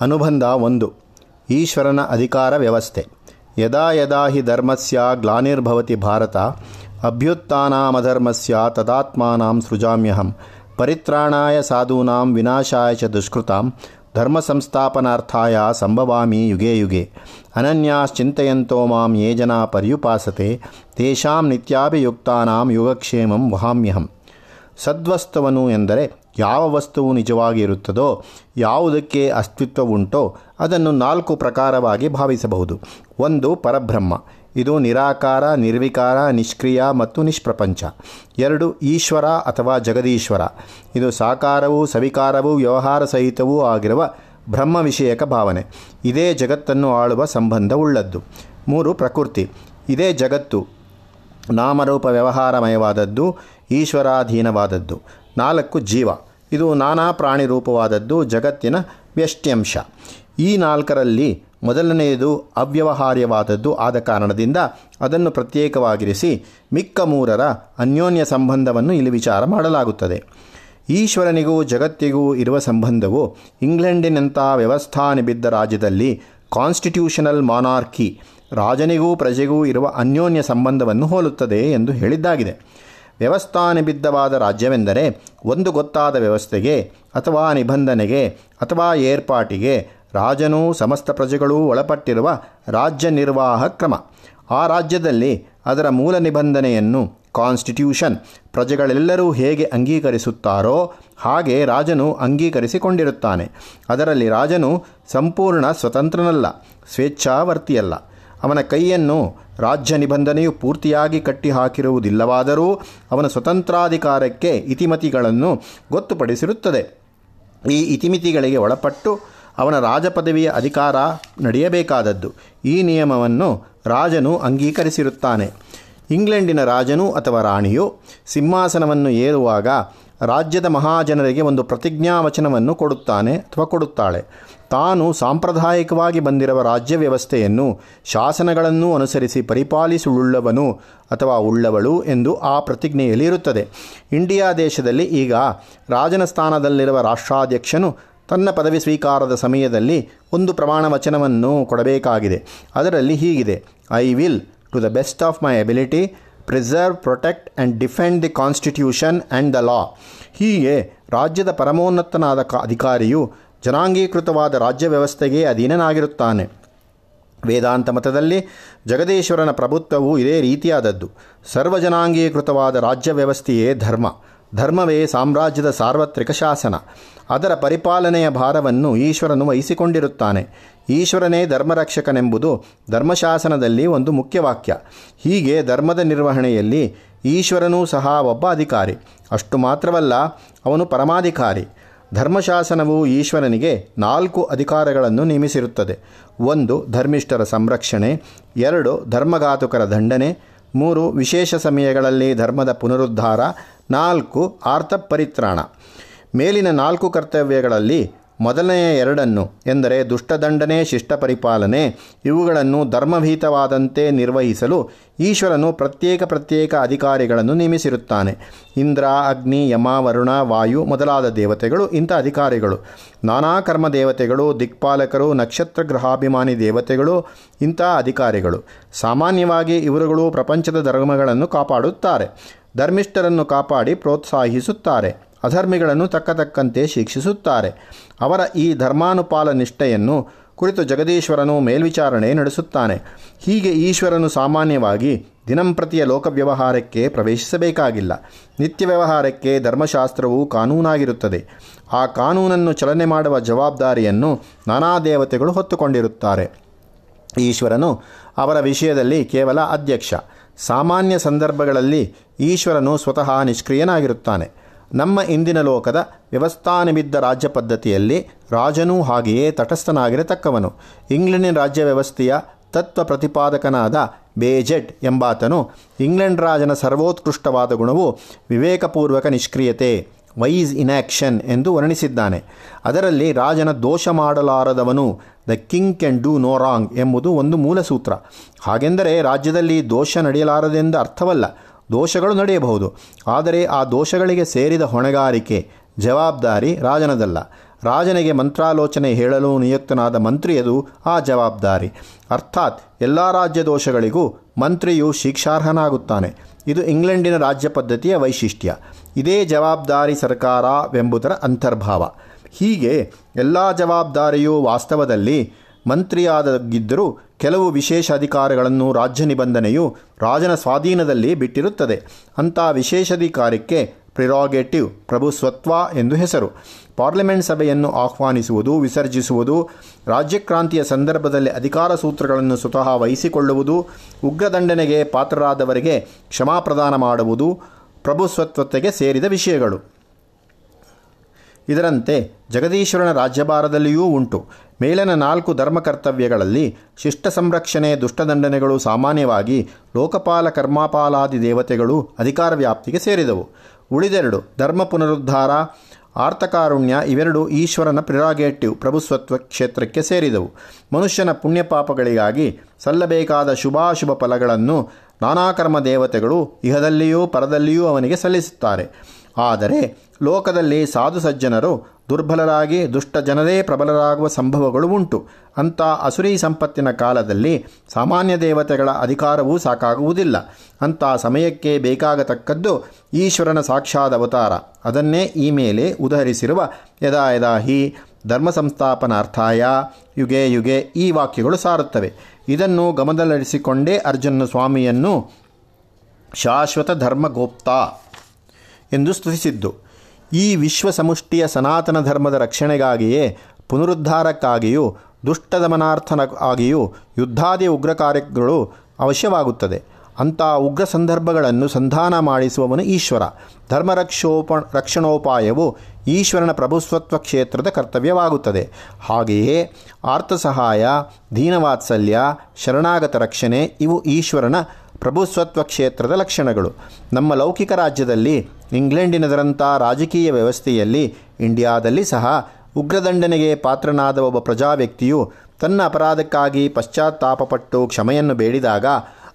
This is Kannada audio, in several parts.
ಅನುಬಂಧ ಒಂದು. ಈಶ್ವರನ ಅಧಿಕಾರ ವ್ಯವಸ್ಥೆ. ಯದಾ ಯದಾ ಹಿ ಧರ್ಮಸ್ಯ ಗ್ಲಾನಿರ್ಭವತಿ ಭಾರತ, ಅಭ್ಯುತ್ಥಾನಾಮಧರ್ಮಸ್ಯ ತದಾತ್ಮಾನಾಂ ಸೃಜಾಮ್ಯಹಂ, ಪರಿತ್ರಾಣಾಯ ಸಾಧೂನಾಂ ವಿನಾಶಾಯ ಚ ದುಷ್ಕೃತಾಂ ಧರ್ಮ ಸಂಸ್ಥಾಪನಾರ್ಥಾಯ ಸಂಭವಾಮಿ ಯುಗೆ ಯುಗೆ. ಅನನ್ಯಾಶ್ಚಿಂತೆಯಂತೋ ಮಾಂ ಯೇ ಜನ ಪರ್ಯುಪಾಸತೆ, ತೇಷಾಂ ನಿತ್ಯಾಭಿಯುಕ್ತಾನಾಂ ಯೋಗಕ್ಷೇಮಂ ವಹಾಮ್ಯಹಂ. ಸದ್ವಸ್ತವನು ಎಂದರೆ ಯಾವ ವಸ್ತುವು ನಿಜವಾಗಿ ಇರುತ್ತದೋ, ಯಾವುದಕ್ಕೆ ಅಸ್ತಿತ್ವವುಂಟೋ ಅದನ್ನು ನಾಲ್ಕು ಪ್ರಕಾರವಾಗಿ ಭಾವಿಸಬಹುದು. ಒಂದು, ಪರಬ್ರಹ್ಮ. ಇದು ನಿರಾಕಾರ, ನಿರ್ವಿಕಾರ, ನಿಷ್ಕ್ರಿಯ ಮತ್ತು ನಿಷ್ಪ್ರಪಂಚ. ಎರಡು, ಈಶ್ವರ ಅಥವಾ ಜಗದೀಶ್ವರ. ಇದು ಸಾಕಾರವೂ, ಸವಿಕಾರವೂ, ವ್ಯವಹಾರ ಸಹಿತವೂ ಆಗಿರುವ ಬ್ರಹ್ಮ ವಿಷಯಕ ಭಾವನೆ. ಇದೇ ಜಗತ್ತನ್ನು ಆಳುವ ಸಂಬಂಧವುಳ್ಳದ್ದು ಮೂರು, ಪ್ರಕೃತಿ. ಇದೇ ಜಗತ್ತು ನಾಮರೂಪ ವ್ಯವಹಾರಮಯವಾದದ್ದು, ಈಶ್ವರಾಧೀನವಾದದ್ದು. ನಾಲ್ಕು, ಜೀವ. ಇದು ನಾನಾ ಪ್ರಾಣಿ ರೂಪವಾದದ್ದು ಜಗತ್ತಿನ ವ್ಯಷ್ಟ್ಯಂಶ. ಈ ನಾಲ್ಕರಲ್ಲಿ ಮೊದಲನೆಯದು ಅವ್ಯವಹಾರ್ಯವಾದದ್ದು ಆದ ಕಾರಣದಿಂದ ಅದನ್ನು ಪ್ರತ್ಯೇಕವಾಗಿರಿಸಿ ಮಿಕ್ಕ ಮೂರರ ಅನ್ಯೋನ್ಯ ಸಂಬಂಧವನ್ನು ಇಲ್ಲಿ ವಿಚಾರ ಮಾಡಲಾಗುತ್ತದೆ. ಈಶ್ವರನಿಗೂ ಜಗತ್ತಿಗೂ ಇರುವ ಸಂಬಂಧವು ಇಂಗ್ಲೆಂಡಿನಂಥ ವ್ಯವಸ್ಥಾನಿಬಿದ್ದ ರಾಜ್ಯದಲ್ಲಿ ಕಾನ್ಸ್ಟಿಟ್ಯೂಷನಲ್ ಮಾನಾರ್ಕಿ ರಾಜನಿಗೂ ಪ್ರಜೆಗೂ ಇರುವ ಅನ್ಯೋನ್ಯ ಸಂಬಂಧವನ್ನು ಹೋಲುತ್ತದೆ ಎಂದು ಹೇಳಿದ್ದಾಗಿದೆ. ವ್ಯವಸ್ಥಾನಿಬಿದ್ಧವಾದ ರಾಜ್ಯವೆಂದರೆ ಒಂದು ಗೊತ್ತಾದ ವ್ಯವಸ್ಥೆಗೆ ಅಥವಾ ನಿಬಂಧನೆಗೆ ಅಥವಾ ಏರ್ಪಾಟಿಗೆ ರಾಜನೂ ಸಮಸ್ತ ಪ್ರಜೆಗಳೂ ಒಳಪಟ್ಟಿರುವ ರಾಜ್ಯ ನಿರ್ವಾಹ ಕ್ರಮ. ಆ ರಾಜ್ಯದಲ್ಲಿ ಅದರ ಮೂಲ ನಿಬಂಧನೆಯನ್ನು ಕಾನ್ಸ್ಟಿಟ್ಯೂಷನ್ ಪ್ರಜೆಗಳೆಲ್ಲರೂ ಹೇಗೆ ಅಂಗೀಕರಿಸುತ್ತಾರೋ ಹಾಗೆ ರಾಜನು ಅಂಗೀಕರಿಸಿಕೊಂಡಿರುತ್ತಾನೆ. ಅದರಲ್ಲಿ ರಾಜನು ಸಂಪೂರ್ಣ ಸ್ವತಂತ್ರನಲ್ಲ, ಸ್ವೇಚ್ಛಾವರ್ತಿಯಲ್ಲ. ಅವನ ಕೈಯನ್ನು ರಾಜ್ಯ ನಿಬಂಧನೆಯು ಪೂರ್ತಿಯಾಗಿ ಕಟ್ಟಿಹಾಕಿರುವುದಿಲ್ಲವಾದರೂ ಅವನ ಸ್ವತಂತ್ರಾಧಿಕಾರಕ್ಕೆ ಇತಿಮತಿಗಳನ್ನು ಗೊತ್ತುಪಡಿಸಿರುತ್ತದೆ. ಈ ಇತಿಮಿತಿಗಳಿಗೆ ಒಳಪಟ್ಟು ಅವನ ರಾಜಪದವಿಯ ಅಧಿಕಾರ ನಡೆಯಬೇಕಾದದ್ದು. ಈ ನಿಯಮವನ್ನು ರಾಜನು ಅಂಗೀಕರಿಸಿರುತ್ತಾನೆ. ಇಂಗ್ಲೆಂಡಿನ ರಾಜನು ಅಥವಾ ರಾಣಿಯು ಸಿಂಹಾಸನವನ್ನು ಏರುವಾಗ ರಾಜ್ಯದ ಮಹಾಜನರಿಗೆ ಒಂದು ಪ್ರತಿಜ್ಞಾವಚನವನ್ನು ಕೊಡುತ್ತಾನೆ ಅಥವಾ ಕೊಡುತ್ತಾಳೆ. ತಾನು ಸಾಂಪ್ರದಾಯಿಕವಾಗಿ ಬಂದಿರುವ ರಾಜ್ಯ ವ್ಯವಸ್ಥೆಯನ್ನು ಶಾಸನಗಳನ್ನು ಅನುಸರಿಸಿ ಪರಿಪಾಲಿಸುಳ್ಳವನು ಅಥವಾ ಉಳ್ಳವಳು ಎಂದು ಆ ಪ್ರತಿಜ್ಞೆಯಲ್ಲಿ ಇರುತ್ತದೆ. ಇಂಡಿಯಾ ದೇಶದಲ್ಲಿ ಈಗ ರಾಜನ ಸ್ಥಾನದಲ್ಲಿರುವ ರಾಷ್ಟ್ರಾಧ್ಯಕ್ಷನು ತನ್ನ ಪದವಿ ಸ್ವೀಕಾರದ ಸಮಯದಲ್ಲಿ ಒಂದು ಪ್ರಮಾಣ ವಚನವನ್ನು ಕೊಡಬೇಕಾಗಿದೆ. ಅದರಲ್ಲಿ ಹೀಗಿದೆ I will to the best of my ability preserve protect and defend the constitution and the law ಹೀಗೆ ರಾಜ್ಯದ ಪರಮೋನ್ನತನಾದ ಅಧಿಕಾರಿಯು ಜನಾಂಗೀಕೃತವಾದ ರಾಜ್ಯ ವ್ಯವಸ್ಥೆಗೆ ಅಧೀನನಾಗಿರುತ್ತಾನೆ. ವೇದಾಂತ ಮತದಲ್ಲಿ ಜಗದೀಶ್ವರನ ಪ್ರಭುತ್ವವು ಇದೇ ರೀತಿಯಾದದ್ದು. ಸರ್ವಜನಾಂಗೀಕೃತವಾದ ರಾಜ್ಯ ವ್ಯವಸ್ಥೆಯೇ ಧರ್ಮ. ಧರ್ಮವೇ ಸಾಮ್ರಾಜ್ಯದ ಸಾರ್ವತ್ರಿಕ ಶಾಸನ. ಅದರ ಪರಿಪಾಲನೆಯ ಭಾರವನ್ನು ಈಶ್ವರನು ವಹಿಸಿಕೊಂಡಿರುತ್ತಾನೆ. ಈಶ್ವರನೇ ಧರ್ಮರಕ್ಷಕನೆಂಬುದು ಧರ್ಮಶಾಸನದಲ್ಲಿ ಒಂದು ಮುಖ್ಯವಾಕ್ಯ. ಹೀಗೆ ಧರ್ಮದ ನಿರ್ವಹಣೆಯಲ್ಲಿ ಈಶ್ವರನೂ ಸಹ ಒಬ್ಬ ಅಧಿಕಾರಿ. ಅಷ್ಟು ಮಾತ್ರವಲ್ಲ, ಅವನು ಪರಮಾಧಿಕಾರಿ. ಧರ್ಮಶಾಸನವು ಈಶ್ವರನಿಗೆ ನಾಲ್ಕು ಅಧಿಕಾರಗಳನ್ನು ನೇಮಿಸಿರುತ್ತದೆ. ಒಂದು, ಧರ್ಮಿಷ್ಠರ ಸಂರಕ್ಷಣೆ. ಎರಡು, ಧರ್ಮಘಾತುಕರ ದಂಡನೆ. ಮೂರು, ವಿಶೇಷ ಸಮಯಗಳಲ್ಲಿ ಧರ್ಮದ ಪುನರುದ್ಧಾರ. ನಾಲ್ಕು ಆರ್ಥ ಪರಿತ್ರಾಣ. ಮೇಲಿನ ನಾಲ್ಕು ಕರ್ತವ್ಯಗಳಲ್ಲಿ ಮೊದಲನೆಯ ಎರಡನ್ನು, ಎಂದರೆ ದುಷ್ಟದಂಡನೆ ಶಿಷ್ಟ ಪರಿಪಾಲನೆ ಇವುಗಳನ್ನು ಧರ್ಮಭೀತವಾದಂತೆ ನಿರ್ವಹಿಸಲು ಈಶ್ವರನು ಪ್ರತ್ಯೇಕ ಪ್ರತ್ಯೇಕ ಅಧಿಕಾರಿಗಳನ್ನು ನೇಮಿಸಿರುತ್ತಾನೆ. ಇಂದ್ರ, ಅಗ್ನಿ, ಯಮ, ವರುಣ, ವಾಯು ಮೊದಲಾದ ದೇವತೆಗಳು ಇಂಥ ಅಧಿಕಾರಿಗಳು. ನಾನಾ ಕರ್ಮ ದೇವತೆಗಳು, ದಿಕ್ಪಾಲಕರು, ನಕ್ಷತ್ರ ಗ್ರಹಾಭಿಮಾನಿ ದೇವತೆಗಳು ಇಂಥ ಅಧಿಕಾರಿಗಳು. ಸಾಮಾನ್ಯವಾಗಿ ಇವರುಗಳು ಪ್ರಪಂಚದ ಧರ್ಮಗಳನ್ನು ಕಾಪಾಡುತ್ತಾರೆ. ಧರ್ಮಿಷ್ಠರನ್ನು ಕಾಪಾಡಿ ಪ್ರೋತ್ಸಾಹಿಸುತ್ತಾರೆ. ಅಧರ್ಮಿಗಳನ್ನು ತಕ್ಕತಕ್ಕಂತೆ ಶಿಕ್ಷಿಸುತ್ತಾರೆ. ಅವರ ಈ ಧರ್ಮಾನುಪಾಲ ನಿಷ್ಠೆಯನ್ನು ಕುರಿತು ಜಗದೀಶ್ವರನು ಮೇಲ್ವಿಚಾರಣೆ ನಡೆಸುತ್ತಾನೆ. ಹೀಗೆ ಈಶ್ವರನು ಸಾಮಾನ್ಯವಾಗಿ ದಿನಂಪ್ರತಿಯ ಲೋಕವ್ಯವಹಾರಕ್ಕೆ ಪ್ರವೇಶಿಸಬೇಕಾಗಿಲ್ಲ. ನಿತ್ಯ ವ್ಯವಹಾರಕ್ಕೆ ಧರ್ಮಶಾಸ್ತ್ರವು ಕಾನೂನಾಗಿರುತ್ತದೆ. ಆ ಕಾನೂನನ್ನು ಚಲನೆ ಮಾಡುವ ಜವಾಬ್ದಾರಿಯನ್ನು ನಾನಾ ದೇವತೆಗಳು ಹೊತ್ತುಕೊಂಡಿರುತ್ತಾರೆ. ಈಶ್ವರನು ಅವರ ವಿಷಯದಲ್ಲಿ ಕೇವಲ ಅಧ್ಯಕ್ಷ. ಸಾಮಾನ್ಯ ಸಂದರ್ಭಗಳಲ್ಲಿ ಈಶ್ವರನು ಸ್ವತಃ ನಿಷ್ಕ್ರಿಯನಾಗಿರುತ್ತಾನೆ. ನಮ್ಮ ಇಂದಿನ ಲೋಕದ ವ್ಯವಸ್ಥಾನಬಿದ್ದ ರಾಜ್ಯ ಪದ್ಧತಿಯಲ್ಲಿ ರಾಜನೂ ಹಾಗೆಯೇ ತಟಸ್ಥನಾಗಿರತಕ್ಕವನು. ಇಂಗ್ಲೆಂಡಿನ ರಾಜ್ಯ ವ್ಯವಸ್ಥೆಯ ತತ್ವ ಪ್ರತಿಪಾದಕನಾದ ಬೇಜೆಟ್ ಎಂಬಾತನು ಇಂಗ್ಲೆಂಡ್ ರಾಜನ ಸರ್ವೋತ್ಕೃಷ್ಟವಾದ ಗುಣವು ವಿವೇಕಪೂರ್ವಕ ನಿಷ್ಕ್ರಿಯತೆ ವೈಸ್ ಇನ್ಯಾಕ್ಷನ್ ಎಂದು ವರ್ಣಿಸಿದ್ದಾನೆ. ಅದರಲ್ಲಿ ರಾಜನ ದೋಷ ಮಾಡಲಾರದವನು the king can do no wrong ಎಂಬುದು ಒಂದು ಮೂಲ ಸೂತ್ರ ಹಾಗೆಂದರೆ ರಾಜ್ಯದಲ್ಲಿ ದೋಷ ನಡೆಯಲಾರದೆಂದು ಅರ್ಥವಲ್ಲ. ದೋಷಗಳು ನಡೆಯಬಹುದು. ಆದರೆ ಆ ದೋಷಗಳಿಗೆ ಸೇರಿದ ಹೊಣೆಗಾರಿಕೆ, ಜವಾಬ್ದಾರಿ ರಾಜನದಲ್ಲ. ರಾಜನಿಗೆ ಮಂತ್ರಾಲೋಚನೆ ಹೇಳಲು ನಿಯುಕ್ತನಾದ ಮಂತ್ರಿಯದು ಆ ಜವಾಬ್ದಾರಿ. ಅರ್ಥಾತ್ ಎಲ್ಲ ರಾಜ್ಯ ದೋಷಗಳಿಗೂ ಮಂತ್ರಿಯು ಶಿಕ್ಷಾರ್ಹನಾಗುತ್ತಾನೆ. ಇದು ಇಂಗ್ಲೆಂಡಿನ ರಾಜ್ಯ ಪದ್ಧತಿಯ ವೈಶಿಷ್ಟ್ಯ. ಇದೇ ಜವಾಬ್ದಾರಿ ಸರ್ಕಾರವೆಂಬುದರ ಅಂತರ್ಭಾವ. ಹೀಗೆ ಎಲ್ಲ ಜವಾಬ್ದಾರಿಯು ವಾಸ್ತವದಲ್ಲಿ ಮಂತ್ರಿಯಾದಗಿದ್ದರೂ ಕೆಲವು ವಿಶೇಷ ಅಧಿಕಾರಗಳನ್ನು ರಾಜ್ಯ ನಿಬಂಧನೆಯು ರಾಜನ ಸ್ವಾಧೀನದಲ್ಲಿ ಬಿಟ್ಟಿರುತ್ತದೆ. ಅಂಥ ವಿಶೇಷಾಧಿಕಾರಕ್ಕೆ ಪ್ರಿರಾಗೇಟಿವ್ ಪ್ರಭುಸ್ವತ್ವ ಎಂದು ಹೆಸರು. ಪಾರ್ಲಿಮೆಂಟ್ ಸಭೆಯನ್ನು ಆಹ್ವಾನಿಸುವುದು, ವಿಸರ್ಜಿಸುವುದು, ರಾಜ್ಯಕ್ರಾಂತಿಯ ಸಂದರ್ಭದಲ್ಲಿ ಅಧಿಕಾರ ಸೂತ್ರಗಳನ್ನು ಸ್ವತಃ ವಹಿಸಿಕೊಳ್ಳುವುದು ಉಗ್ರದಂಡನೆಗೆ ಪಾತ್ರರಾದವರಿಗೆ ಕ್ಷಮಾ ಪ್ರದಾನ ಮಾಡುವುದು ಪ್ರಭುಸ್ವತ್ವತೆಗೆ ಸೇರಿದ ವಿಷಯಗಳು. ಇದರಂತೆ ಜಗದೀಶ್ವರನ ರಾಜ್ಯಭಾರದಲ್ಲಿಯೂ ಉಂಟು. ಮೇಲಿನ ನಾಲ್ಕು ಧರ್ಮ ಕರ್ತವ್ಯಗಳಲ್ಲಿ ಶಿಷ್ಟ ಸಂರಕ್ಷಣೆ ದುಷ್ಟದಂಡನೆಗಳು ಸಾಮಾನ್ಯವಾಗಿ ಲೋಕಪಾಲ ಕರ್ಮಪಾಲಾದಿ ದೇವತೆಗಳು ಅಧಿಕಾರ ವ್ಯಾಪ್ತಿಗೆ ಸೇರಿದವು. ಉಳಿದೆರಡು ಧರ್ಮ ಪುನರುದ್ಧಾರ ಆರ್ತಕಾರುಣ್ಯ ಇವೆರಡು ಈಶ್ವರನ ಪ್ರಿರಾಗೇಟಿವ್ ಪ್ರಭುಸ್ವತ್ವ ಕ್ಷೇತ್ರಕ್ಕೆ ಸೇರಿದವು. ಮನುಷ್ಯನ ಪುಣ್ಯಪಾಪಗಳಿಗಾಗಿ ಸಲ್ಲಬೇಕಾದ ಶುಭಾಶುಭ ಫಲಗಳನ್ನು ನಾನಾಕರ್ಮ ದೇವತೆಗಳು ಇಹದಲ್ಲಿಯೂ ಪರದಲ್ಲಿಯೂ ಅವನಿಗೆ ಸಲ್ಲಿಸುತ್ತಾರೆ. ಆದರೆ ಲೋಕದಲ್ಲಿ ಸಾಧು ಸಜ್ಜನರು ದುರ್ಬಲರಾಗಿ ದುಷ್ಟ ಜನರೇ ಪ್ರಬಲರಾಗುವ ಸಂಭವಗಳು ಉಂಟು. ಅಂಥ ಅಸುರಿ ಸಂಪತ್ತಿನ ಕಾಲದಲ್ಲಿ ಸಾಮಾನ್ಯ ದೇವತೆಗಳ ಅಧಿಕಾರವೂ ಸಾಕಾಗುವುದಿಲ್ಲ. ಅಂಥ ಸಮಯಕ್ಕೆ ಬೇಕಾಗತಕ್ಕದ್ದು ಈಶ್ವರನ ಸಾಕ್ಷಾದ ಅವತಾರ. ಅದನ್ನೇ ಈ ಮೇಲೆ ಉದಹರಿಸಿರುವ ಯದಾ ಯದಾ ಹಿ ಧರ್ಮ ಸಂಸ್ಥಾಪನಾರ್ಥಾಯ ಯುಗೆ ಯುಗೆ ಈ ವಾಕ್ಯಗಳು ಸಾರುತ್ತವೆ. ಇದನ್ನು ಗಮನದಲ್ಲಿರಿಸಿಕೊಂಡೇ ಅರ್ಜುನ ಸ್ವಾಮಿಯನ್ನು ಶಾಶ್ವತ ಧರ್ಮಗೋಪ್ತ ಎಂದು ಸ್ತುತಿಸಿದ್ದು. ಈ ವಿಶ್ವ ಸಮುಷ್ಟಿಯ ಸನಾತನ ಧರ್ಮದ ರಕ್ಷಣೆಗಾಗಿಯೇ ಪುನರುದ್ಧಾರಕ್ಕಾಗಿಯೂ, ದುಷ್ಟದಮನಾರ್ಥನ ಆಗಿಯೂ ಯುದ್ಧಾದಿ ಉಗ್ರ ಕಾರ್ಯಗಳು ಅವಶ್ಯವಾಗುತ್ತದೆ. ಅಂಥ ಉಗ್ರ ಸಂದರ್ಭಗಳನ್ನು ಸಂಧಾನ ಮಾಡಿಸುವವನು ಈಶ್ವರ. ಧರ್ಮರಕ್ಷೋಪ, ರಕ್ಷಣೋಪಾಯವು ಈಶ್ವರನ ಪ್ರಭುಸ್ವತ್ವ ಕ್ಷೇತ್ರದ ಕರ್ತವ್ಯವಾಗುತ್ತದೆ. ಹಾಗೆಯೇ ಆರ್ತಸಹಾಯ ದೀನವಾತ್ಸಲ್ಯ, ಶರಣಾಗತ ರಕ್ಷಣೆ ಇವು ಈಶ್ವರನ ಪ್ರಭುಸ್ವತ್ವ ಕ್ಷೇತ್ರದ ಲಕ್ಷಣಗಳು. ನಮ್ಮ ಲೌಕಿಕ ರಾಜ್ಯದಲ್ಲಿ, ಇಂಗ್ಲೆಂಡಿನದರಂಥ ರಾಜಕೀಯ ವ್ಯವಸ್ಥೆಯಲ್ಲಿ, ಇಂಡಿಯಾದಲ್ಲಿ ಸಹ ಉಗ್ರದಂಡನೆಗೆ ಪಾತ್ರನಾದ ಒಬ್ಬ ಪ್ರಜಾ ವ್ಯಕ್ತಿಯು ತನ್ನ ಅಪರಾಧಕ್ಕಾಗಿ ಪಶ್ಚಾತ್ತಾಪಪಟ್ಟು ಕ್ಷಮೆಯನ್ನು ಬೇಡಿದಾಗ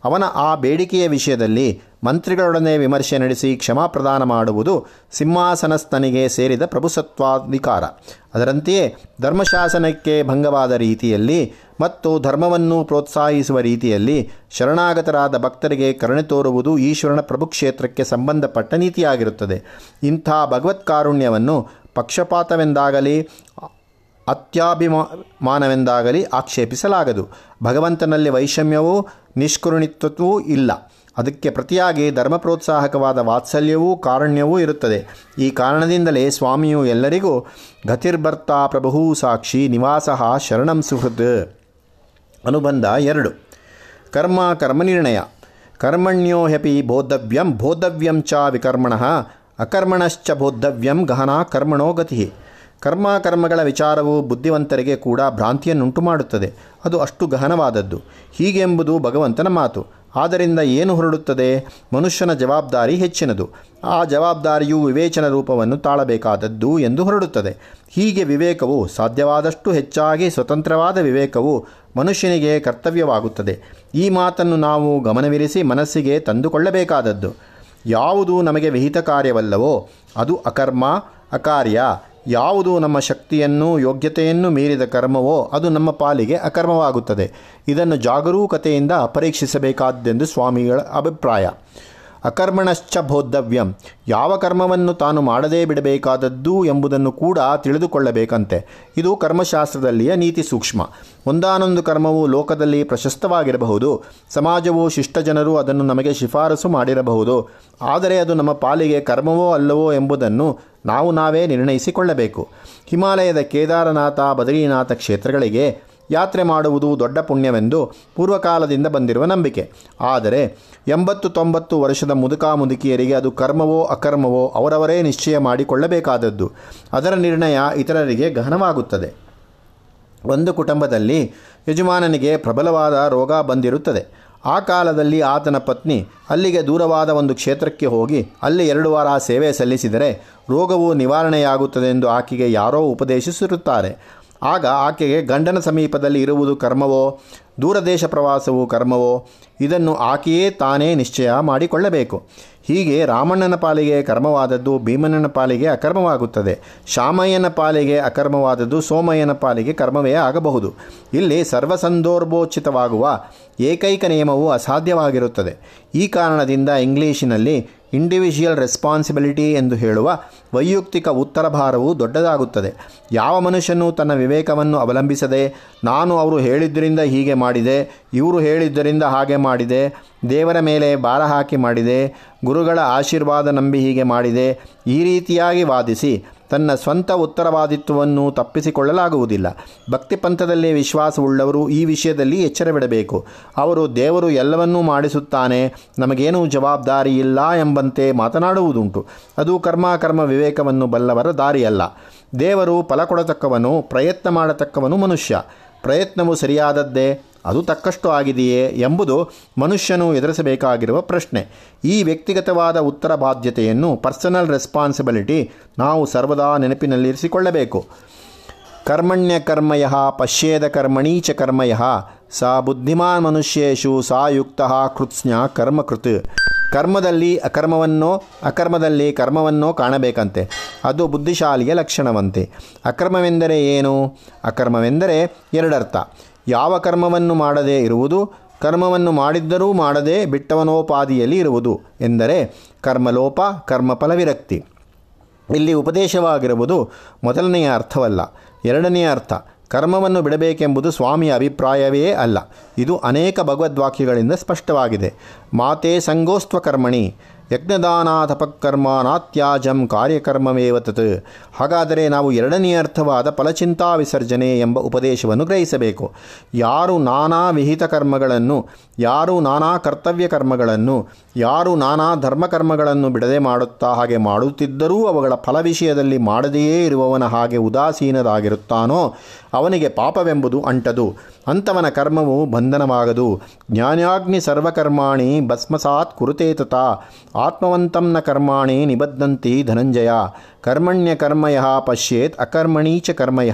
ಅವನ ಆ ಬೇಡಿಕೆಯ ವಿಷಯದಲ್ಲಿ ಮಂತ್ರಿಗಳೊಡನೆ ವಿಮರ್ಶೆ ನಡೆಸಿ ಕ್ಷಮಾ ಪ್ರದಾನ ಮಾಡುವುದು ಸಿಂಹಾಸನಸ್ಥನಿಗೆ ಸೇರಿದ ಪ್ರಭುಸತ್ವಾಧಿಕಾರ. ಅದರಂತೆಯೇ ಧರ್ಮಶಾಸನಕ್ಕೆ ಭಂಗವಾದ ರೀತಿಯಲ್ಲಿ ಮತ್ತು ಧರ್ಮವನ್ನು ಪ್ರೋತ್ಸಾಹಿಸುವ ರೀತಿಯಲ್ಲಿ ಶರಣಾಗತರಾದ ಭಕ್ತರಿಗೆ ಕರುಣೆ ತೋರುವುದು ಈಶ್ವರನ ಪ್ರಭುಕ್ಷೇತ್ರಕ್ಕೆ ಸಂಬಂಧಪಟ್ಟ ನೀತಿಯಾಗಿರುತ್ತದೆ. ಇಂಥ ಭಗವತ್ಕಾರುಣ್ಯವನ್ನು ಪಕ್ಷಪಾತವೆಂದಾಗಲಿ, ಅತ್ಯಾಭಿಮಾನವೆಂದಾಗಲಿ ಆಕ್ಷೇಪಿಸಲಾಗದು. ಭಗವಂತನಲ್ಲಿ ವೈಷಮ್ಯವೂ, ನಿಷ್ಕರುಣಿತ್ವವೂ ಇಲ್ಲ. ಅದಕ್ಕೆ ಪ್ರತಿಯಾಗಿ ಧರ್ಮ ಪ್ರೋತ್ಸಾಹಕವಾದ ವಾತ್ಸಲ್ಯವೂ ಕಾರುಣ್ಯವೂ ಇರುತ್ತದೆ. ಈ ಕಾರಣದಿಂದಲೇ ಸ್ವಾಮಿಯು ಎಲ್ಲರಿಗೂ, ಗತಿರ್ಭರ್ತಾ ಪ್ರಭು ಸಾಕ್ಷಿ ನಿವಾಸ ಶರಣಂ ಸುಹೃದ್ ಅನುಬಂಧ ಎರಡು. ಕರ್ಮ ಕರ್ಮನಿರ್ಣಯ. ಕರ್ಮಣ್ಯೋ ಹ್ಯಪಿ ಬೋದ್ಧವ್ಯಂ ಬೋದ್ಧವ್ಯಂ ಚ ವಿಕರ್ಮಣ, ಅಕರ್ಮಣಶ್ಚ ಬೋದ್ಧವ್ಯಂ ಗಹನ ಕರ್ಮಣೋ ಗತಿ. ಕರ್ಮ ಕರ್ಮಗಳ ವಿಚಾರವು ಬುದ್ಧಿವಂತರಿಗೆ ಕೂಡ ಭ್ರಾಂತಿಯನ್ನುಂಟು ಮಾಡುತ್ತದೆ ಅದು ಅಷ್ಟು ಗಹನವಾದದ್ದು. ಹೀಗೆಂಬುದು ಭಗವಂತನ ಮಾತು. ಆದ್ದರಿಂದ ಏನು ಹೊರಡುತ್ತದೆ? ಮನುಷ್ಯನ ಜವಾಬ್ದಾರಿ ಹೆಚ್ಚಿನದು. ಆ ಜವಾಬ್ದಾರಿಯು ವಿವೇಚನ ರೂಪವನ್ನು ತಾಳಬೇಕಾದದ್ದು ಎಂದು ಹೊರಡುತ್ತದೆ. ಹೀಗೆ ವಿವೇಕವು ಸಾಧ್ಯವಾದಷ್ಟು ಹೆಚ್ಚಾಗಿ ಸ್ವತಂತ್ರವಾದ ವಿವೇಕವು ಮನುಷ್ಯನಿಗೆ ಕರ್ತವ್ಯವಾಗುತ್ತದೆ. ಈ ಮಾತನ್ನು ನಾವು ಗಮನವಿರಿಸಿ ಮನಸ್ಸಿಗೆ ತಂದುಕೊಳ್ಳಬೇಕಾದದ್ದು. ಯಾವುದು ನಮಗೆ ವಿಹಿತ ಕಾರ್ಯವಲ್ಲವೋ ಅದು ಅಕರ್ಮ, ಅಕಾರ್ಯ ಯಾವುದು ನಮ್ಮ ಶಕ್ತಿಯನ್ನು ಯೋಗ್ಯತೆಯನ್ನು ಮೀರಿದ ಕರ್ಮವೋ ಅದು ನಮ್ಮ ಪಾಲಿಗೆ ಅಕರ್ಮವಾಗುತ್ತದೆ. ಇದನ್ನು ಜಾಗರೂಕತೆಯಿಂದ ಪರೀಕ್ಷಿಸಬೇಕಾದ್ದೆಂದು ಸ್ವಾಮಿಗಳ ಅಭಿಪ್ರಾಯ. ಅಕರ್ಮಣಶ್ಚ ಬೋದ್ಧವ್ಯಂ ಯಾವ ಕರ್ಮವನ್ನು ತಾನು ಮಾಡದೇ ಬಿಡಬೇಕಾದದ್ದು ಎಂಬುದನ್ನು ಕೂಡ ತಿಳಿದುಕೊಳ್ಳಬೇಕಂತೆ. ಇದು ಕರ್ಮಶಾಸ್ತ್ರದಲ್ಲಿಯ ನೀತಿ ಸೂಕ್ಷ್ಮ. ಒಂದಾನೊಂದು ಕರ್ಮವು ಲೋಕದಲ್ಲಿ ಪ್ರಶಸ್ತವಾಗಿರಬಹುದು. ಸಮಾಜವು ಶಿಷ್ಟ ಜನರು ಅದನ್ನು ನಮಗೆ ಶಿಫಾರಸು ಮಾಡಿರಬಹುದು. ಆದರೆ ಅದು ನಮ್ಮ ಪಾಲಿಗೆ ಕರ್ಮವೋ ಅಲ್ಲವೋ ಎಂಬುದನ್ನು ನಾವು ನಾವೇ ನಿರ್ಣಯಿಸಿಕೊಳ್ಳಬೇಕು. ಹಿಮಾಲಯದ ಕೇದಾರನಾಥ, ಬದರೀನಾಥ ಕ್ಷೇತ್ರಗಳಿಗೆ ಯಾತ್ರೆ ಮಾಡುವುದು ದೊಡ್ಡ ಪುಣ್ಯವೆಂದು ಪೂರ್ವಕಾಲದಿಂದ ಬಂದಿರುವ ನಂಬಿಕೆ. ಆದರೆ ಎಂಬತ್ತು ತೊಂಬತ್ತು ವರ್ಷದ ಮುದುಕ ಮುದುಕಿಯರಿಗೆ ಅದು ಕರ್ಮವೋ ಅಕರ್ಮವೋ ಅವರವರೇ ನಿಶ್ಚಯ ಮಾಡಿಕೊಳ್ಳಬೇಕಾದದ್ದು. ಅದರ ನಿರ್ಣಯ ಇತರರಿಗೆ ಗಹನವಾಗುತ್ತದೆ. ಒಂದು ಕುಟುಂಬದಲ್ಲಿ ಯಜಮಾನನಿಗೆ ಪ್ರಬಲವಾದ ರೋಗ ಬಂದಿರುತ್ತದೆ. ಆ ಕಾಲದಲ್ಲಿ ಆತನ ಪತ್ನಿ ಅಲ್ಲಿಗೆ ದೂರವಾದ ಒಂದು ಕ್ಷೇತ್ರಕ್ಕೆ ಹೋಗಿ ಅಲ್ಲಿ ಎರಡು ವಾರ ಸೇವೆ ಸಲ್ಲಿಸಿದರೆ ರೋಗವು ನಿವಾರಣೆಯಾಗುತ್ತದೆ ಎಂದು ಆಕೆಗೆ ಯಾರೋ ಉಪದೇಶಿಸಿರುತ್ತಾರೆ. ಆಗ ಆಕೆಗೆ ಗಂಡನ ಸಮೀಪದಲ್ಲಿ ಇರುವುದು ಕರ್ಮವೋ, ದೂರದೇಶ ಪ್ರವಾಸವು ಕರ್ಮವೋ, ಇದನ್ನು ಆಕೆಯೇ ತಾನೇ ನಿಶ್ಚಯ ಮಾಡಿಕೊಳ್ಳಬೇಕು. ಹೀಗೆ ರಾಮಣ್ಣನ ಪಾಲಿಗೆ ಕರ್ಮವಾದದ್ದು ಭೀಮಣ್ಣನ ಪಾಲಿಗೆ ಅಕರ್ಮವಾಗುತ್ತದೆ. ಶಾಮಯ್ಯನ ಪಾಲಿಗೆ ಅಕರ್ಮವಾದದ್ದು ಸೋಮಯ್ಯನ ಪಾಲಿಗೆ ಕರ್ಮವೇ ಆಗಬಹುದು. ಇಲ್ಲಿ ಸರ್ವಸಂದರ್ಭೋಚಿತವಾಗುವ ಏಕೈಕ ನಿಯಮವು ಅಸಾಧ್ಯವಾಗಿರುತ್ತದೆ. ಈ ಕಾರಣದಿಂದ ಇಂಗ್ಲೀಷಿನಲ್ಲಿ ಇಂಡಿವಿಜುವಲ್ ರೆಸ್ಪಾನ್ಸಿಬಿಲಿಟಿ ಎಂದು ಹೇಳುವ ವೈಯಕ್ತಿಕ ಉತ್ತರ ಭಾರವು ದೊಡ್ಡದಾಗುತ್ತದೆ. ಯಾವ ಮನುಷ್ಯನು ತನ್ನ ವಿವೇಕವನ್ನು ಅವಲಂಬಿಸದೆ, ನಾನು ಅವರು ಹೇಳಿದ್ದರಿಂದ ಹೀಗೆ ಮಾಡಿದೆ, ಇವರು ಹೇಳಿದ್ದರಿಂದ ಹಾಗೆ ಮಾಡಿದೆ, ದೇವರ ಮೇಲೆ ಭಾರ ಹಾಕಿ ಮಾಡಿದೆ, ಗುರುಗಳ ಆಶೀರ್ವಾದ ನಂಬಿ ಹೀಗೆ ಮಾಡಿದೆ, ಈ ರೀತಿಯಾಗಿ ವಾದಿಸಿ ತನ್ನ ಸ್ವಂತ ಉತ್ತರವಾದಿತ್ವವನ್ನು ತಪ್ಪಿಸಿಕೊಳ್ಳಲಾಗುವುದಿಲ್ಲ. ಭಕ್ತಿ ಪಂಥದಲ್ಲಿ ವಿಶ್ವಾಸವುಳ್ಳವರು ಈ ವಿಷಯದಲ್ಲಿ ಎಚ್ಚರವಿಡಬೇಕು. ಅವರು ದೇವರು ಎಲ್ಲವನ್ನೂ ಮಾಡಿಸುತ್ತಾನೆ, ನಮಗೇನೂ ಜವಾಬ್ದಾರಿ ಇಲ್ಲ ಎಂಬಂತೆ ಮಾತನಾಡುವುದುಂಟು. ಅದು ಕರ್ಮಾಕರ್ಮ ವಿವೇಕವನ್ನು ಬಲ್ಲವರ ದಾರಿಯಲ್ಲ. ದೇವರು ಫಲ ಕೊಡತಕ್ಕವನು, ಪ್ರಯತ್ನ ಮಾಡತಕ್ಕವನು ಮನುಷ್ಯ. ಪ್ರಯತ್ನವು ಸರಿಯಾದದ್ದೇ ಅದು ತಕ್ಕಷ್ಟು ಆಗಿದೆಯೇ ಎಂಬುದು ಮನುಷ್ಯನು ಎದುರಿಸಬೇಕಾಗಿರುವ ಪ್ರಶ್ನೆ. ಈ ವ್ಯಕ್ತಿಗತವಾದ ಉತ್ತರ ಬಾಧ್ಯತೆಯನ್ನು ಪರ್ಸನಲ್ ರೆಸ್ಪಾನ್ಸಿಬಿಲಿಟಿ ನಾವು ಸರ್ವದಾ ನೆನಪಿನಲ್ಲಿರಿಸಿಕೊಳ್ಳಬೇಕು. ಕರ್ಮಣ್ಯ ಕರ್ಮಯ, ಪಶ್ಯೇದ ಕರ್ಮಣೀಚ ಕರ್ಮಯ, ಸ ಬುದ್ಧಿಮಾನ್ ಮನುಷ್ಯೇಶು ಸಾ ಯುಕ್ತ ಕೃತ್ಸ್ನ ಕರ್ಮಕೃತ್. ಕರ್ಮದಲ್ಲಿ ಅಕರ್ಮವನ್ನೋ, ಅಕರ್ಮದಲ್ಲಿ ಕರ್ಮವನ್ನೋ ಕಾಣಬೇಕಂತೆ. ಅದು ಬುದ್ಧಿಶಾಲಿಯ ಲಕ್ಷಣವಂತೆ. ಅಕರ್ಮವೆಂದರೆ ಏನು? ಅಕರ್ಮವೆಂದರೆ ಎರಡರ್ಥ. ಯಾವ ಕರ್ಮವನ್ನು ಮಾಡದೇ ಇರುವುದು, ಕರ್ಮವನ್ನು ಮಾಡಿದ್ದರೂ ಮಾಡದೇ ಬಿಟ್ಟವನೋಪಾದಿಯಲ್ಲಿ ಇರುವುದು ಎಂದರೆ ಕರ್ಮಲೋಪ ಕರ್ಮಫಲ ವಿರಕ್ತಿ ಇಲ್ಲಿ ಉಪದೇಶವಾಗಿರುವುದು ಮೊದಲನೆಯ ಅರ್ಥವಲ್ಲ, ಎರಡನೆಯ ಅರ್ಥ, ಕರ್ಮವನ್ನು ಬಿಡಬೇಕೆಂಬುದು ಸ್ವಾಮಿಯ ಅಭಿಪ್ರಾಯವೇ ಅಲ್ಲ. ಇದು ಅನೇಕ ಭಗವದ್ವಾಕ್ಯಗಳಿಂದ ಸ್ಪಷ್ಟವಾಗಿದೆ. ಮಾತೆ ಸಂಗೋಸ್ತ್ವ ಕರ್ಮಣಿ ಯಜ್ಞದಾನಾಥಪಕರ್ಮ ನಾತ್ಯಾಜಂ ಕಾರ್ಯಕರ್ಮೇವ ತತ್. ಹಾಗಾದರೆ ನಾವು ಎರಡನೆಯ ಅರ್ಥವಾದ ಫಲಚಿಂತಾ ವಿಸರ್ಜನೆ ಎಂಬ ಉಪದೇಶವನ್ನು ಗ್ರಹಿಸಬೇಕು. ಯಾರು ನಾನಾ ವಿಹಿತ ಕರ್ಮಗಳನ್ನು, ಯಾರು ನಾನಾ ಕರ್ತವ್ಯ ಕರ್ಮಗಳನ್ನು, ಯಾರು ನಾನಾ ಧರ್ಮಕರ್ಮಗಳನ್ನು ಬಿಡದೆ ಮಾಡುತ್ತಾ ಹಾಗೆ ಮಾಡುತ್ತಿದ್ದರೂ ಅವುಗಳ ಫಲ ವಿಷಯದಲ್ಲಿ ಮಾಡದೆಯೇ ಇರುವವನ ಹಾಗೆ ಉದಾಸೀನರಾಗಿರುತ್ತಾನೋ, ಅವನಿಗೆ ಪಾಪವೆಂಬುದು ಅಂಟದು. ಅಂಥವನ ಕರ್ಮವು ಬಂಧನವಾಗದು. ಜ್ಞಾನಾಗ್ನಿ ಸರ್ವಕರ್ಮಾಣಿ ಭಸ್ಮಸಾತ್ ಕುರುತೆ ತಥಾ. ಆತ್ಮವಂತಂ ನ ಕರ್ಮಾಣಿ ನಿಬದ್ಧಂತಿ ಧನಂಜಯ. ಕರ್ಮಣ್ಯ ಕರ್ಮಯ ಪಶ್ಯೇತ್ ಅಕರ್ಮಣಿ ಚ ಕರ್ಮಯ.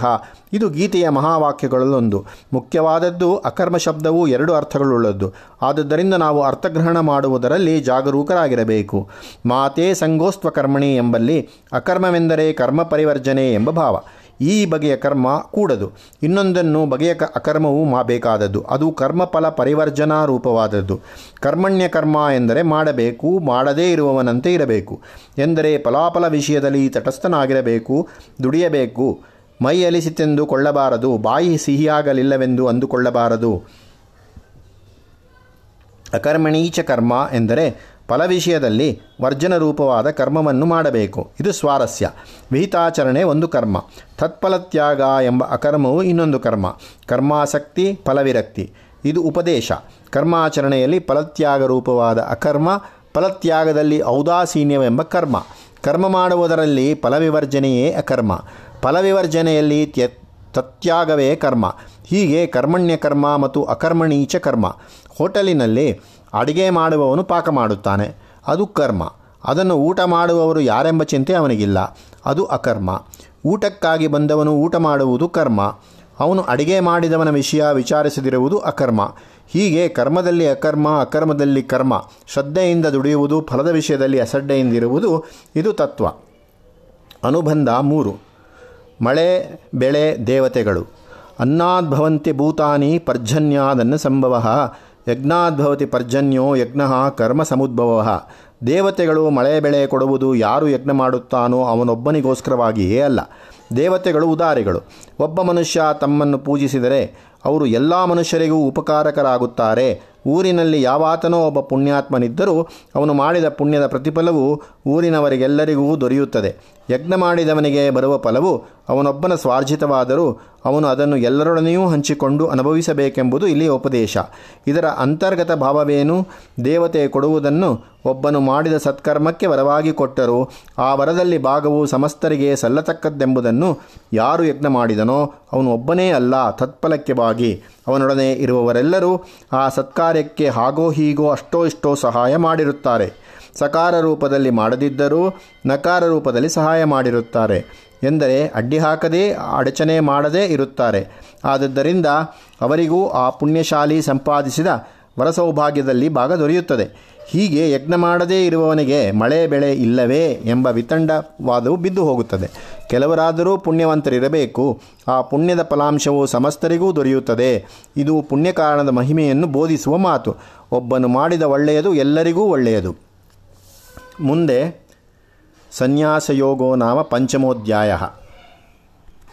ಇದು ಗೀತೆಯ ಮಹಾವಾಕ್ಯಗಳಲ್ಲೊಂದು ಮುಖ್ಯವಾದದ್ದು ಅಕರ್ಮ ಶಬ್ದವು ಎರಡು ಅರ್ಥಗಳುಳ್ಳದ್ದು. ಆದುದರಿಂದ ನಾವು ಅರ್ಥಗ್ರಹಣ ಮಾಡುವುದರಲ್ಲಿ ಜಾಗರೂಕರಾಗಿರಬೇಕು. ಮಾತೆ ಸಂಗೋಸ್ತ್ವ ಕರ್ಮಣಿ ಎಂಬಲ್ಲಿ ಅಕರ್ಮವೆಂದರೆ ಕರ್ಮ ಪರಿವರ್ಜನೆ ಎಂಬ ಭಾವ. ಈ ಬಗೆಯ ಕರ್ಮ ಕೂಡದು. ಇನ್ನೊಂದನ್ನು ಬಗೆಯ ಕ ಅಕರ್ಮವು ಮಾಡಬೇಕಾದದ್ದು. ಅದು ಕರ್ಮಫಲ ಪರಿವರ್ಜನಾ ರೂಪವಾದದ್ದು. ಕರ್ಮಣ್ಯ ಕರ್ಮ ಎಂದರೆ ಮಾಡಬೇಕು, ಮಾಡದೇ ಇರುವವನಂತೆ ಇರಬೇಕು. ಎಂದರೆ ಫಲಾಫಲ ವಿಷಯದಲ್ಲಿ ತಟಸ್ಥನಾಗಿರಬೇಕು, ದುಡಿಯಬೇಕು ಮೈ ಅಲಿಸಿತೆಂದು ಕೊಳ್ಳಬಾರದು, ಬಾಯಿ ಸಿಹಿಯಾಗಲಿಲ್ಲವೆಂದು ಅಂದುಕೊಳ್ಳಬಾರದು. ಅಕರ್ಮಣೀಚ ಕರ್ಮ ಎಂದರೆ ಫಲ ವಿಷಯದಲ್ಲಿ ವರ್ಜನ ರೂಪವಾದ ಕರ್ಮವನ್ನು ಮಾಡಬೇಕು. ಇದು ಸ್ವಾರಸ್ಯ. ವಿಹಿತಾಚರಣೆ ಒಂದು ಕರ್ಮ. ತತ್ಫಲತ್ಯಾಗ ಎಂಬ ಅಕರ್ಮವು ಇನ್ನೊಂದು ಕರ್ಮ. ಕರ್ಮಾಸಕ್ತಿ, ಫಲವಿರಕ್ತಿ. ಇದು ಉಪದೇಶ. ಕರ್ಮಾಚರಣೆಯಲ್ಲಿ ಫಲತ್ಯಾಗ ರೂಪವಾದ ಅಕರ್ಮ, ಫಲತ್ಯಾಗದಲ್ಲಿ ಔದಾಸೀನ್ಯವೆಂಬ ಕರ್ಮ. ಕರ್ಮ ಮಾಡುವುದರಲ್ಲಿ ಫಲವಿವರ್ಜನೆಯೇ ಅಕರ್ಮ. ಫಲವಿವರ್ಜನೆಯಲ್ಲಿ ತ್ಯ ತತ್ಯಾಗವೇ ಕರ್ಮ. ಹೀಗೆ ಕರ್ಮಣ್ಯ ಕರ್ಮ ಮತ್ತು ಅಕರ್ಮಣೀಚ ಕರ್ಮ. ಹೋಟೆಲಿನಲ್ಲಿ ಅಡಿಗೆ ಮಾಡುವವನು ಪಾಕ ಮಾಡುತ್ತಾನೆ ಅದು ಕರ್ಮ. ಅದನ್ನು ಊಟ ಮಾಡುವವರು ಯಾರೆಂಬ ಚಿಂತೆ ಅವನಿಗಿಲ್ಲ. ಅದು ಅಕರ್ಮ. ಊಟಕ್ಕಾಗಿ ಬಂದವನು ಊಟ ಮಾಡುವುದು ಕರ್ಮ. ಅವನು ಅಡಿಗೆ ಮಾಡಿದವನ ವಿಷಯ ವಿಚಾರಿಸದಿರುವುದು ಅಕರ್ಮ. ಹೀಗೆ ಕರ್ಮದಲ್ಲಿ ಅಕರ್ಮ, ಅಕರ್ಮದಲ್ಲಿ ಕರ್ಮ, ಶ್ರದ್ಧೆಯಿಂದ ದುಡಿಯುವುದು, ಫಲದ ವಿಷಯದಲ್ಲಿ ಅಸಡ್ಡೆಯಿಂದಿರುವುದು ಇದು ತತ್ವ. ಅನುಬಂಧ ಮೂರು. ಮಳೆ, ಬೆಳೆ, ದೇವತೆಗಳು. ಅನ್ನಾದ್ಭವಂತಿ ಭೂತಾನಿ ಪರ್ಜನ್ಯಾದನ್ನ ಸಂಭವ. ಯಜ್ಞಾದ್ಭವತಿ ಪರ್ಜನ್ಯೋ ಯಜ್ಞ ಕರ್ಮ ಸಮುದ್ಭವ. ದೇವತೆಗಳು ಮಳೆ ಬೆಳೆ ಕೊಡುವುದು ಯಾರು ಯಜ್ಞ ಮಾಡುತ್ತಾನೋ ಅವನೊಬ್ಬನಿಗೋಸ್ಕರವಾಗಿಯೇ ಅಲ್ಲ. ದೇವತೆಗಳು ಉದಾರಿಗಳು. ಒಬ್ಬ ಮನುಷ್ಯ ತಮ್ಮನ್ನು ಪೂಜಿಸಿದರೆ ಅವರು ಎಲ್ಲ ಮನುಷ್ಯರಿಗೂ ಉಪಕಾರಕರಾಗುತ್ತಾರೆ. ಊರಿನಲ್ಲಿ ಯಾವಾತನೋ ಒಬ್ಬ ಪುಣ್ಯಾತ್ಮನಿದ್ದರೂ ಅವನು ಮಾಡಿದ ಪುಣ್ಯದ ಪ್ರತಿಫಲವು ಊರಿನವರಿಗೆಲ್ಲರಿಗೂ ದೊರೆಯುತ್ತದೆ. ಯಜ್ಞ ಮಾಡಿದವನಿಗೆ ಬರುವ ಫಲವು ಅವನೊಬ್ಬನ ಸ್ವಾರ್ಜಿತವಾದರೂ ಅವನು ಅದನ್ನು ಎಲ್ಲರೊಡನೆಯೂ ಹಂಚಿಕೊಂಡು ಅನುಭವಿಸಬೇಕೆಂಬುದು ಇಲ್ಲಿ ಉಪದೇಶ. ಇದರ ಅಂತರ್ಗತ ಭಾವವೇನು? ದೇವತೆ ಕೊಡುವುದನ್ನು ಒಬ್ಬನು ಮಾಡಿದ ಸತ್ಕರ್ಮಕ್ಕೆ ವರವಾಗಿ ಕೊಟ್ಟರು ಆ ವರದಲ್ಲಿ ಭಾಗವು ಸಮಸ್ತರಿಗೆ ಸಲ್ಲತಕ್ಕದ್ದೆಂಬುದನ್ನು ಯಾರು ಯಜ್ಞ ಮಾಡಿದನೋ ಅವನು ಒಬ್ಬನೇ ಅಲ್ಲ, ತತ್ಫಲಕ್ಕೆ ಬಾಗಿ. ಅವನೊಡನೆ ಇರುವವರೆಲ್ಲರೂ ಆ ಸತ್ಕಾರ್ಯಕ್ಕೆ ಹಾಗೋ ಹೀಗೋ ಅಷ್ಟೋ ಇಷ್ಟೋ ಸಹಾಯ ಮಾಡಿರುತ್ತಾರೆ. ಸಕಾರ ರೂಪದಲ್ಲಿ ಮಾಡದಿದ್ದರೂ ನಕಾರ ರೂಪದಲ್ಲಿ ಸಹಾಯ ಮಾಡಿರುತ್ತಾರೆ. ಎಂದರೆ ಅಡ್ಡಿ ಹಾಕದೇ ಅಡಚಣೆ ಮಾಡದೇ ಇರುತ್ತಾರೆ. ಆದದ್ದರಿಂದ ಅವರಿಗೂ ಆ ಪುಣ್ಯಶಾಲಿ ಸಂಪಾದಿಸಿದ ವರಸೌಭಾಗ್ಯದಲ್ಲಿ ಭಾಗ ದೊರೆಯುತ್ತದೆ. ಹೀಗೆ ಯಜ್ಞ ಮಾಡದೇ ಇರುವವನಿಗೆ ಮಳೆ ಬೆಳೆ ಇಲ್ಲವೇ ಎಂಬ ವಿತಂಡವಾದವು ಬಿದ್ದು ಹೋಗುತ್ತದೆ. ಕೆಲವರಾದರೂ ಪುಣ್ಯವಂತರಿರಬೇಕು. ಆ ಪುಣ್ಯದ ಫಲಾಂಶವು ಸಮಸ್ತರಿಗೂ ದೊರೆಯುತ್ತದೆ. ಇದು ಪುಣ್ಯಕಾರಣದ ಮಹಿಮೆಯನ್ನು ಬೋಧಿಸುವ ಮಾತು. ಒಬ್ಬನು ಮಾಡಿದ ಒಳ್ಳೆಯದು ಎಲ್ಲರಿಗೂ ಒಳ್ಳೆಯದು. ಮುಂದೆ ಸನ್ಯಾಸಯೋಗೋ ನಾಮ ಪಂಚಮೋಧ್ಯಾಯ.